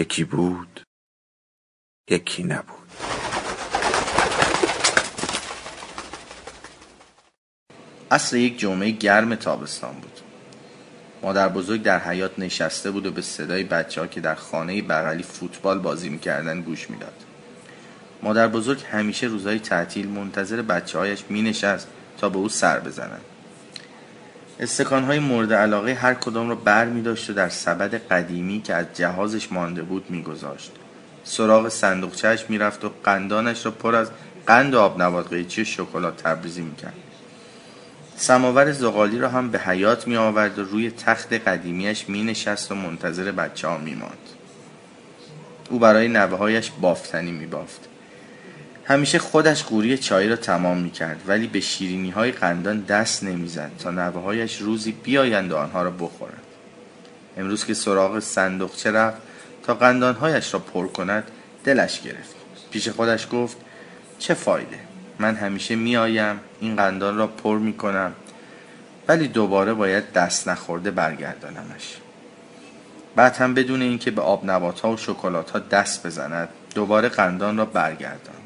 یکی بود یکی نبود. اصر یک جمعه گرم تابستان بود. مادر بزرگ در حیات نشسته بود و به صدای بچه ها که در خانه بغلی فوتبال بازی می‌کردن گوش می‌داد. مادر بزرگ همیشه روزهای تعطیل منتظر بچه هایش می تا به او سر بزنند های مورد علاقه هر کدام را بر می داشت و در سبد قدیمی که از جهازش مانده بود می گذاشت. سراغ صندوقچهش می رفت و قندانش را پر از قند و آب نبات قیچی شکلات تبریزی می کرد. سماور زغالی را هم به حیات می آورد و روی تخت قدیمیش می نشست و منتظر بچه ها می ماند. او برای نوه هایش بافتنی می بافت. همیشه خودش قوری چای را تمام می کرد ولی به شیرینی های قندان دست نمی‌زد تا نوه هایش روزی بیایند و آنها را بخورند. امروز که سراغ صندوقچه رفت تا قندانهایش را پر کند دلش گرفت. پیش خودش گفت چه فایده؟ من همیشه میآیم این قندان را پر می کنم ولی دوباره باید دست نخورده برگردانمش. بعد هم بدون اینکه به آب نبات ها و شکلات ها دست بزند دوباره قندان را برگرداند.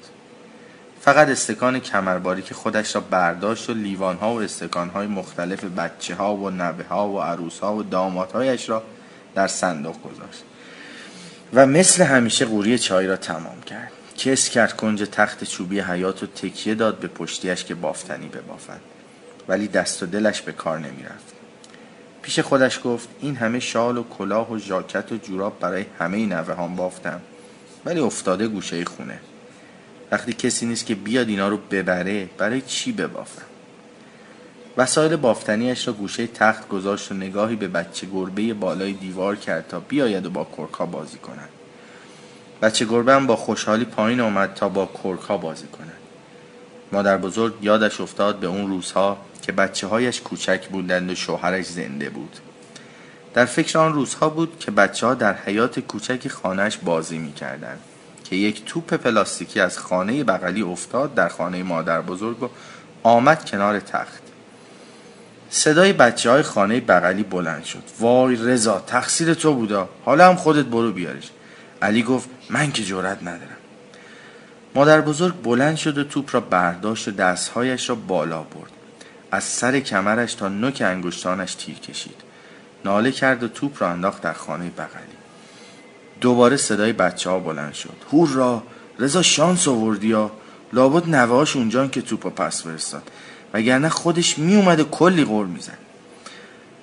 فقط استکان کمرباری که خودش را برداشت و لیوان ها و استکان های مختلف بچه ها و نبه ها و عروس ها و دامادهایش را در صندوق گذاشت و مثل همیشه قوری چای را تمام کرد. کس کرد کنج تخت چوبی حیات و تکیه داد به پشتیش که بافتنی ببافد. ولی دست و دلش به کار نمی رفت پیش خودش گفت این همه شال و کلاه و ژاکت و جوراب برای همه نوه هم بافتم. ولی افتاده گوشه خونه. وقتی کسی نیست که بیاد اینا رو ببره برای چی ببافم وسایل بافتنیش را گوشه تخت گذاشت و نگاهی به بچه گربه بالای دیوار کرد تا بیاید و با کرکا بازی کند بچه گربه هم با خوشحالی پایین آمد تا با کرکا بازی کند مادر بزرگ یادش افتاد به اون روزها که بچه هایش کوچک بودند و شوهرش زنده بود. در فکر آن روزها بود که بچه ها در حیات کوچک خانهش بازی می کردند که یک توپ پلاستیکی از خانه بغلی افتاد در خانه مادر بزرگ و آمد کنار تخت. صدای بچه های خانه بغلی بلند شد. وای رضا تقصیر تو بودا. حالا هم خودت برو بیارش علی گفت من که جرأت ندارم. مادر بزرگ بلند شد و توپ را برداشت و دستهایش را بالا برد. از سر کمرش تا نوک انگشتانش تیر کشید. ناله کرد و توپ را انداخت در خانه بغلی. دوباره صدای بچه ها بلند شد. را رضا شانس آوردی یا لابد نواش اونجان که توپا پس فرستاد. وگرنه خودش می اومد و کلی غور می‌زد.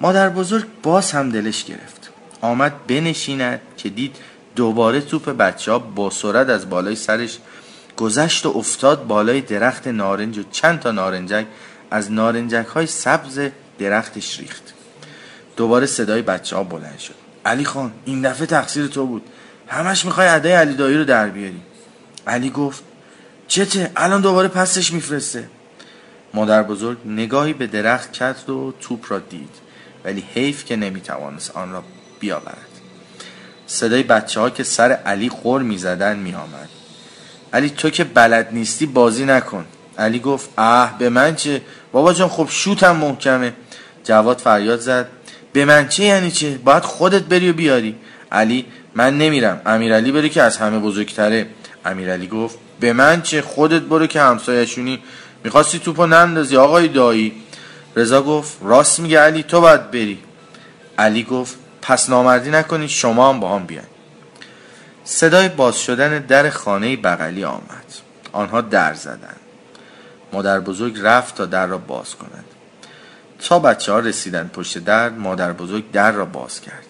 مادر بزرگ باز هم دلش گرفت. آمد بنشیند که دید دوباره توپ بچه ها با سرعت از بالای سرش گذشت و افتاد بالای درخت نارنج و چند تا نارنجک. از نارنجک های سبز درختش ریخت. دوباره صدای بچه ها بلند شد. علی خان این دفعه تقصیر تو بود. همش می‌خوای ادای علی دایی رو در بیاری. علی گفت چته الان دوباره پسش میفرسته. مادر بزرگ نگاهی به درخت کرد و توپ را دید ولی حیف که نمی‌توانست آن را بیاورد. صدای بچه ها که سر علی خور می‌زدن میآمد. علی تو که بلد نیستی بازی نکن. علی گفت اه به من چه؟ بابا جان خب شوتم محکمه. جواد فریاد زد. به من چه یعنی چه؟ باید خودت بری و بیاری. علی من نمیرم. امیرعلی بری که از همه بزرگتره. امیرعلی گفت به من چه؟ خودت برو که همسایشونی. می‌خواستی توپو نندازی آقای دایی. رضا گفت راست میگه علی تو باید بری. علی گفت پس نامردی نکنی شما هم با هم بیان صدای باز شدن در خانه بغلی آمد. آنها در زدند. مادر بزرگ رفت تا در را باز کند. تا بچه ها رسیدن پشت در مادر بزرگ در را باز کرد.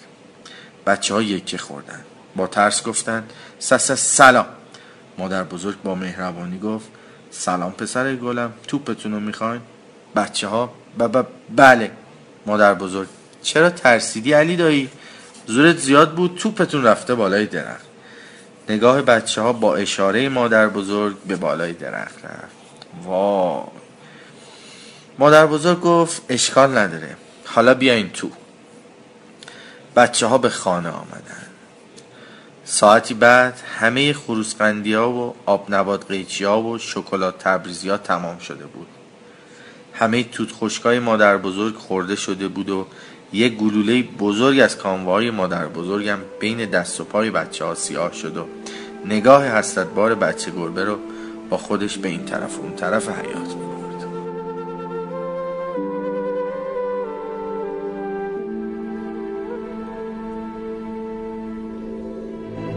بچه ها یکی خوردن. با ترس گفتن سس سلام. مادر بزرگ با مهربانی گفت سلام پسر گلم توپتون رو می‌خواین؟ بچه ها ب بله. مادر بزرگ چرا ترسیدی علی دایی؟ زورت زیاد بود توپتون رفته بالای درخت. نگاه بچه ها با اشاره مادر بزرگ به بالای درخت رفت. وا مادر بزرگ گفت اشکال نداره. حالا بیاین تو. بچه ها به خانه آمدن. ساعتی بعد همه خروسقندی ها و آب نبات قیچی ها و شکلات تبریزی ها تمام شده بود. همه توت خشکای مادر بزرگ خورده شده بود و یک گلوله بزرگ از کاموهای مادر بزرگم بین دست و پای بچه ها سیاه شد و نگاه حسرتبار بچه گربه رو با خودش به این طرف و اون طرف حیات بود